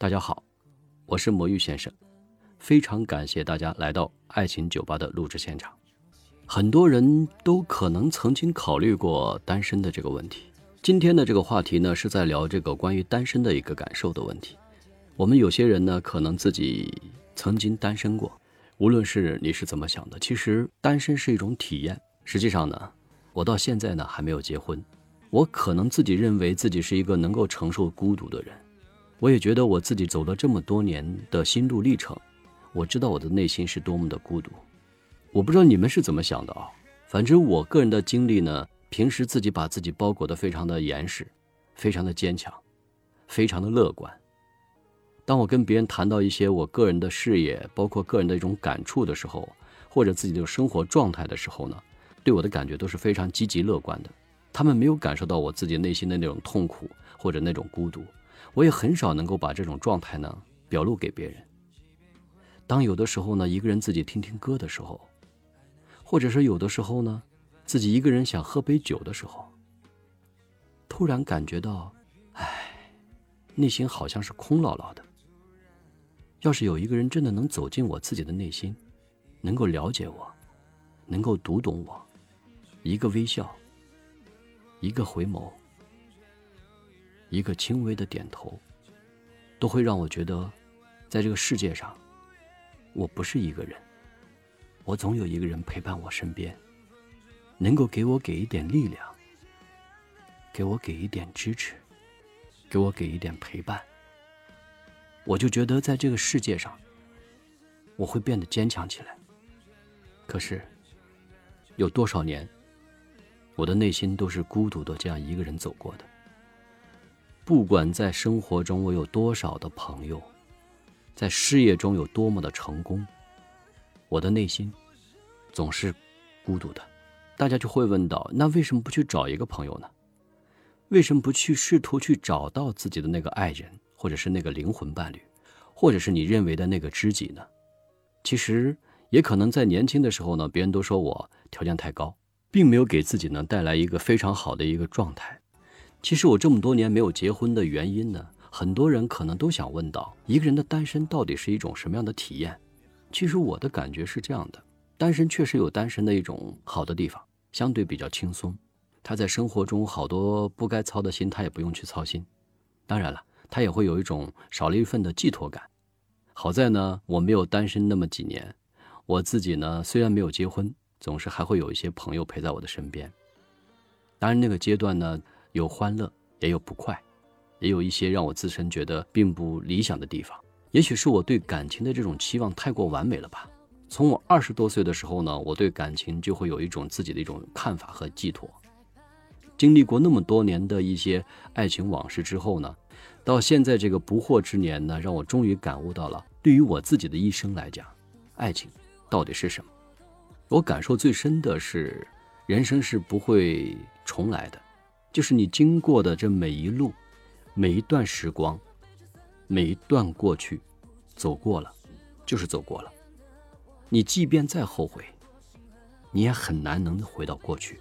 大家好，我是魔芋先生，非常感谢大家来到爱情酒吧的录制现场。很多人都可能曾经考虑过单身的这个问题。今天的这个话题呢，是在聊这个关于单身的一个感受的问题。我们有些人呢，可能自己曾经单身过，无论是你是怎么想的，其实单身是一种体验。实际上呢，我到现在呢还没有结婚，我可能自己认为自己是一个能够承受孤独的人。我也觉得我自己走了这么多年的心路历程，我知道我的内心是多么的孤独。我不知道你们是怎么想的啊？反正我个人的经历呢，平时自己把自己包裹得非常的严实，非常的坚强，非常的乐观。当我跟别人谈到一些我个人的事业，包括个人的一种感触的时候，或者自己的生活状态的时候呢，对我的感觉都是非常积极乐观的。他们没有感受到我自己内心的那种痛苦或者那种孤独，我也很少能够把这种状态呢表露给别人。当有的时候呢，一个人自己听听歌的时候。或者是有的时候呢，自己一个人想喝杯酒的时候，突然感觉到，唉，内心好像是空落落的。要是有一个人真的能走进我自己的内心，能够了解我，能够读懂我，一个微笑，一个回眸，一个轻微的点头，都会让我觉得，在这个世界上，我不是一个人。我总有一个人陪伴我身边，能够给我给一点力量，给我给一点支持，给我给一点陪伴。我就觉得在这个世界上，我会变得坚强起来。可是，有多少年，我的内心都是孤独的这样一个人走过的。不管在生活中我有多少的朋友，在事业中有多么的成功。我的内心总是孤独的，大家就会问到：那为什么不去找一个朋友呢？为什么不去试图去找到自己的那个爱人，或者是那个灵魂伴侣，或者是你认为的那个知己呢？其实也可能在年轻的时候呢，别人都说我条件太高，并没有给自己呢带来一个非常好的一个状态。其实我这么多年没有结婚的原因呢，很多人可能都想问到：一个人的单身到底是一种什么样的体验？其实我的感觉是这样的，单身确实有单身的一种好的地方，相对比较轻松。他在生活中好多不该操的心，他也不用去操心。当然了，他也会有一种少了一份的寄托感。好在呢，我没有单身那么几年，我自己呢虽然没有结婚，总是还会有一些朋友陪在我的身边。当然，那个阶段呢有欢乐，也有不快，也有一些让我自身觉得并不理想的地方。也许是我对感情的这种期望太过完美了吧。从我二十多岁的时候呢，我对感情就会有一种自己的一种看法和寄托。经历过那么多年的一些爱情往事之后呢，到现在这个不惑之年呢，让我终于感悟到了，对于我自己的一生来讲，爱情到底是什么？我感受最深的是，人生是不会重来的，就是你经过的这每一路，每一段时光。每一段过去，走过了，就是走过了。你即便再后悔，你也很难能回到过去。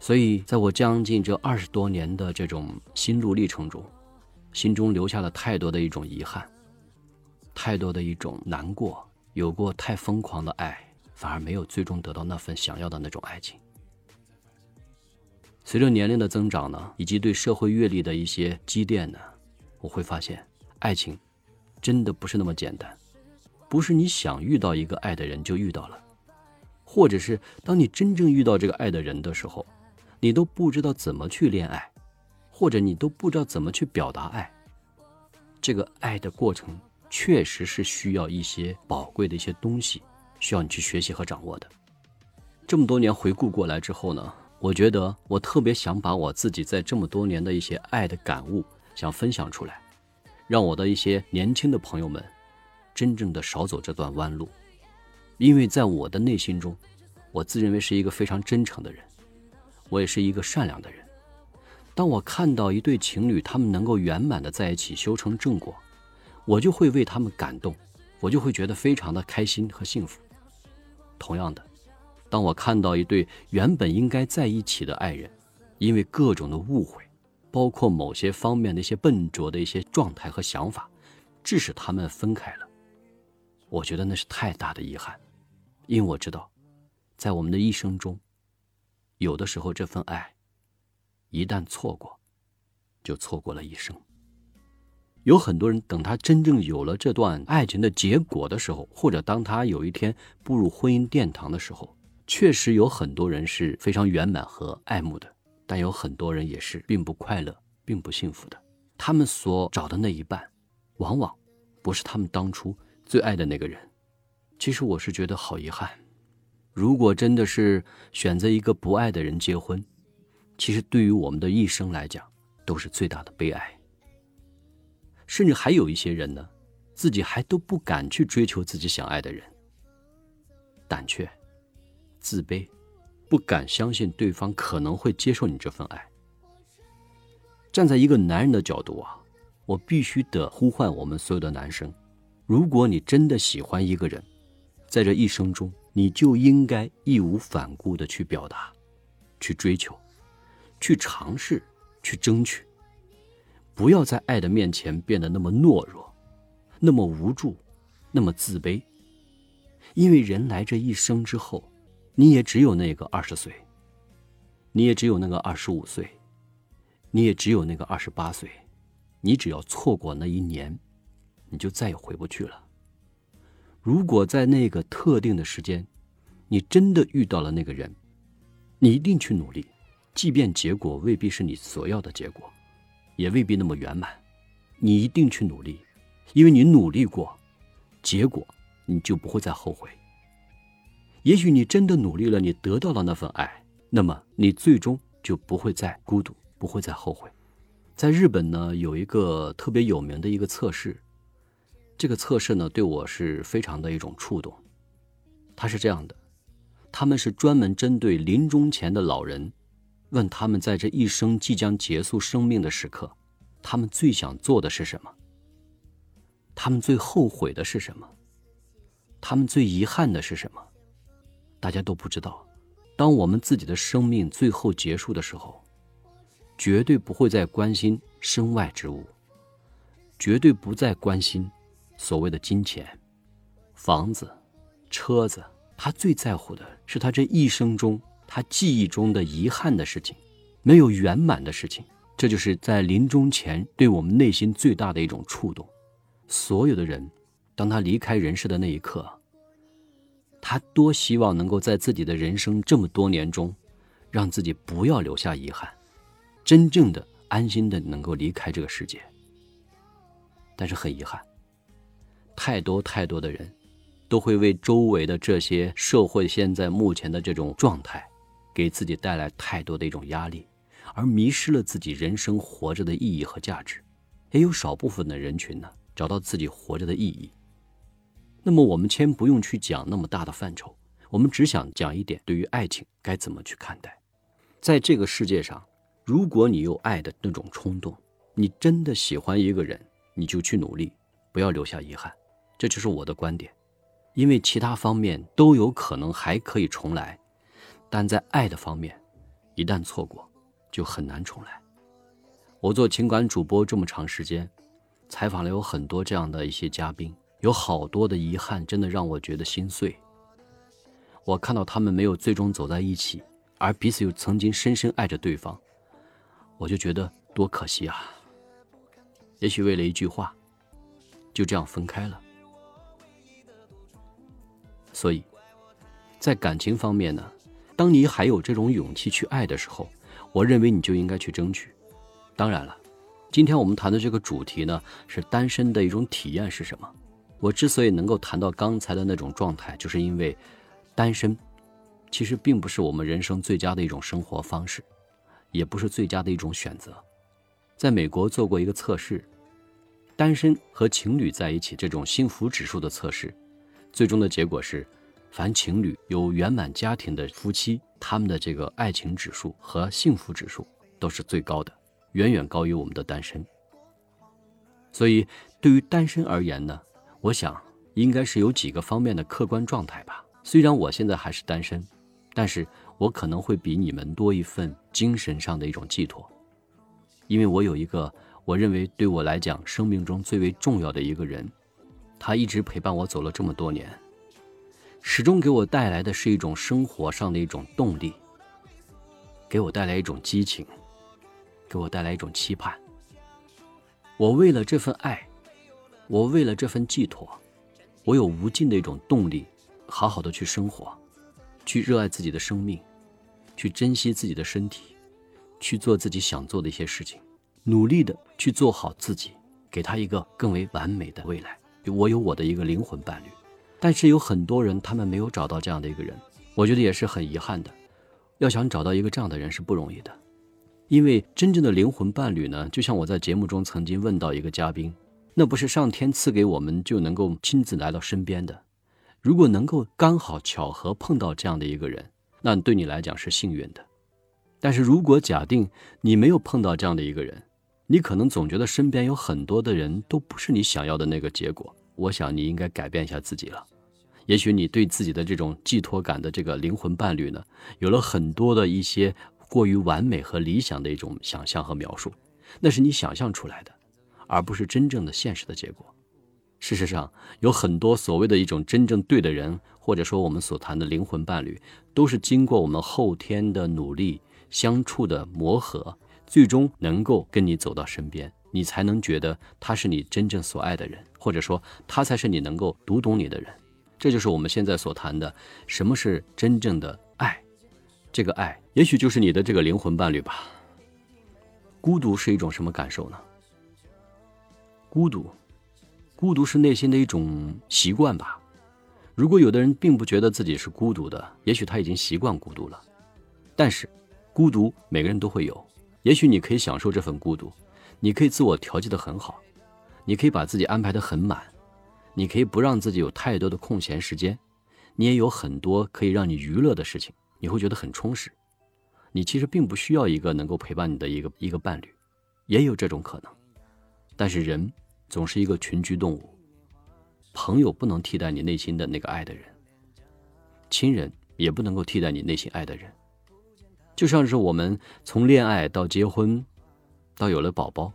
所以，在我将近这二十多年的这种心路历程中，心中留下了太多的一种遗憾，太多的一种难过。有过太疯狂的爱，反而没有最终得到那份想要的那种爱情。随着年龄的增长呢，以及对社会阅历的一些积淀呢，我会发现。爱情，真的不是那么简单，不是你想遇到一个爱的人就遇到了，或者是当你真正遇到这个爱的人的时候，你都不知道怎么去恋爱，或者你都不知道怎么去表达爱。这个爱的过程确实是需要一些宝贵的一些东西，需要你去学习和掌握的。这么多年回顾过来之后呢，我觉得我特别想把我自己在这么多年的一些爱的感悟想分享出来。让我的一些年轻的朋友们，真正的少走这段弯路，因为在我的内心中，我自认为是一个非常真诚的人，我也是一个善良的人。当我看到一对情侣他们能够圆满的在一起修成正果，我就会为他们感动，我就会觉得非常的开心和幸福。同样的，当我看到一对原本应该在一起的爱人，因为各种的误会。包括某些方面的一些笨拙的一些状态和想法，致使他们分开了。我觉得那是太大的遗憾，因为我知道，在我们的一生中，有的时候这份爱，一旦错过，就错过了一生。有很多人等他真正有了这段爱情的结果的时候，或者当他有一天步入婚姻殿堂的时候，确实有很多人是非常圆满和爱慕的，但有很多人也是并不快乐、并不幸福的。他们所找的那一半，往往不是他们当初最爱的那个人。其实我是觉得好遗憾，如果真的是选择一个不爱的人结婚，其实对于我们的一生来讲，都是最大的悲哀。甚至还有一些人呢，自己还都不敢去追求自己想爱的人，胆怯、自卑，不敢相信对方可能会接受你这份爱。站在一个男人的角度啊，我必须得呼唤我们所有的男生：如果你真的喜欢一个人，在这一生中，你就应该义无反顾的去表达、去追求、去尝试、去争取。不要在爱的面前变得那么懦弱，那么无助，那么自卑。因为人来这一生之后，你也只有那个二十岁，你也只有那个二十五岁，你也只有那个二十八岁。你只要错过那一年，你就再也回不去了。如果在那个特定的时间，你真的遇到了那个人，你一定去努力，即便结果未必是你所要的结果。也未必那么圆满，你一定去努力，因为你努力过，结果你就不会再后悔。也许你真的努力了，你得到了那份爱，那么你最终就不会再孤独，不会再后悔。在日本呢，有一个特别有名的一个测试，这个测试呢对我是非常的一种触动。它是这样的，他们是专门针对临终前的老人。问他们在这一生即将结束生命的时刻，他们最想做的是什么？他们最后悔的是什么？他们最遗憾的是什么？大家都不知道。当我们自己的生命最后结束的时候，绝对不会再关心身外之物，绝对不再关心所谓的金钱、房子、车子。他最在乎的是他这一生中。他记忆中的遗憾的事情，没有圆满的事情，这就是在临终前对我们内心最大的一种触动。所有的人，当他离开人世的那一刻，他多希望能够在自己的人生这么多年中，让自己不要留下遗憾，真正的安心的能够离开这个世界。但是很遗憾，太多太多的人，都会为周围的这些社会现在目前的这种状态。给自己带来太多的一种压力，而迷失了自己人生活着的意义和价值。也有少部分的人群呢，找到自己活着的意义。那么，我们先不用去讲那么大的范畴，我们只想讲一点：对于爱情该怎么去看待。在这个世界上，如果你有爱的那种冲动，你真的喜欢一个人，你就去努力，不要留下遗憾。这就是我的观点，因为其他方面都有可能还可以重来。但在爱的方面，一旦错过，就很难重来。我做情感主播这么长时间，采访了有很多这样的一些嘉宾，有好多的遗憾，真的让我觉得心碎。我看到他们没有最终走在一起，而彼此又曾经深深爱着对方，我就觉得多可惜啊！也许为了一句话，就这样分开了。所以，在感情方面呢？当你还有这种勇气去爱的时候，我认为你就应该去争取。当然了，今天我们谈的这个主题呢，是单身的一种体验是什么？我之所以能够谈到刚才的那种状态，就是因为单身其实并不是我们人生最佳的一种生活方式，也不是最佳的一种选择。在美国做过一个测试，单身和情侣在一起这种幸福指数的测试，最终的结果是。凡情侣有圆满家庭的夫妻，他们的这个爱情指数和幸福指数都是最高的，远远高于我们的单身。所以，对于单身而言呢，我想应该是有几个方面的客观状态吧。虽然我现在还是单身，但是我可能会比你们多一份精神上的一种寄托，因为我有一个我认为对我来讲，生命中最为重要的一个人，他一直陪伴我走了这么多年，始终给我带来的是一种生活上的一种动力，给我带来一种激情，给我带来一种期盼。我为了这份爱，我为了这份寄托，我有无尽的一种动力，好好的去生活，去热爱自己的生命，去珍惜自己的身体，去做自己想做的一些事情。努力的去做好自己，给他一个更为完美的未来。我有我的一个灵魂伴侣，但是有很多人他们没有找到这样的一个人，我觉得也是很遗憾的。要想找到一个这样的人是不容易的，因为真正的灵魂伴侣呢，就像我在节目中曾经问到一个嘉宾，那不是上天赐给我们就能够亲自来到身边的。如果能够刚好巧合碰到这样的一个人，那对你来讲是幸运的。但是如果假定你没有碰到这样的一个人，你可能总觉得身边有很多的人都不是你想要的那个结果。我想你应该改变一下自己了。也许你对自己的这种寄托感的这个灵魂伴侣呢，有了很多的一些过于完美和理想的一种想象和描述，那是你想象出来的，而不是真正的现实的结果。事实上，有很多所谓的一种真正对的人，或者说我们所谈的灵魂伴侣，都是经过我们后天的努力、相处的磨合。最终能够跟你走到身边，你才能觉得他是你真正所爱的人，或者说他才是你能够读懂你的人。这就是我们现在所谈的什么是真正的爱。这个爱，也许就是你的这个灵魂伴侣吧。孤独是一种什么感受呢？孤独，孤独是内心的一种习惯吧。如果有的人并不觉得自己是孤独的，也许他已经习惯孤独了。但是，孤独每个人都会有。也许你可以享受这份孤独，你可以自我调剂的很好，你可以把自己安排的很满，你可以不让自己有太多的空闲时间，你也有很多可以让你娱乐的事情，你会觉得很充实。你其实并不需要一个能够陪伴你的一个一个伴侣，也有这种可能。但是人总是一个群居动物，朋友不能替代你内心的那个爱的人，亲人也不能够替代你内心爱的人。就像是我们从恋爱到结婚，到有了宝宝，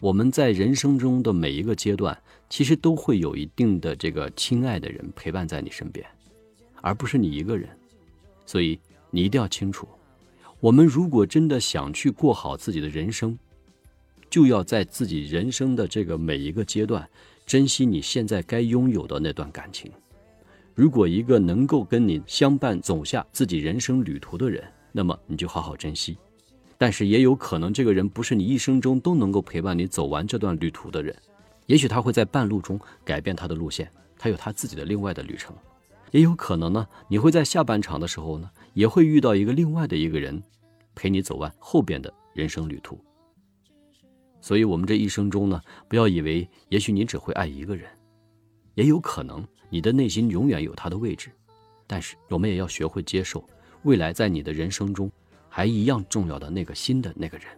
我们在人生中的每一个阶段，其实都会有一定的这个亲爱的人陪伴在你身边，而不是你一个人。所以你一定要清楚，我们如果真的想去过好自己的人生，就要在自己人生的这个每一个阶段，珍惜你现在该拥有的那段感情。如果一个能够跟你相伴走下自己人生旅途的人，那么你就好好珍惜，但是也有可能这个人不是你一生中都能够陪伴你走完这段旅途的人，也许他会在半路中改变他的路线，他有他自己的另外的旅程，也有可能呢，你会在下半场的时候呢，也会遇到一个另外的一个人，陪你走完后边的人生旅途。所以，我们这一生中呢，不要以为也许你只会爱一个人，也有可能你的内心永远有他的位置，但是我们也要学会接受。未来在你的人生中，还一样重要的那个新的那个人。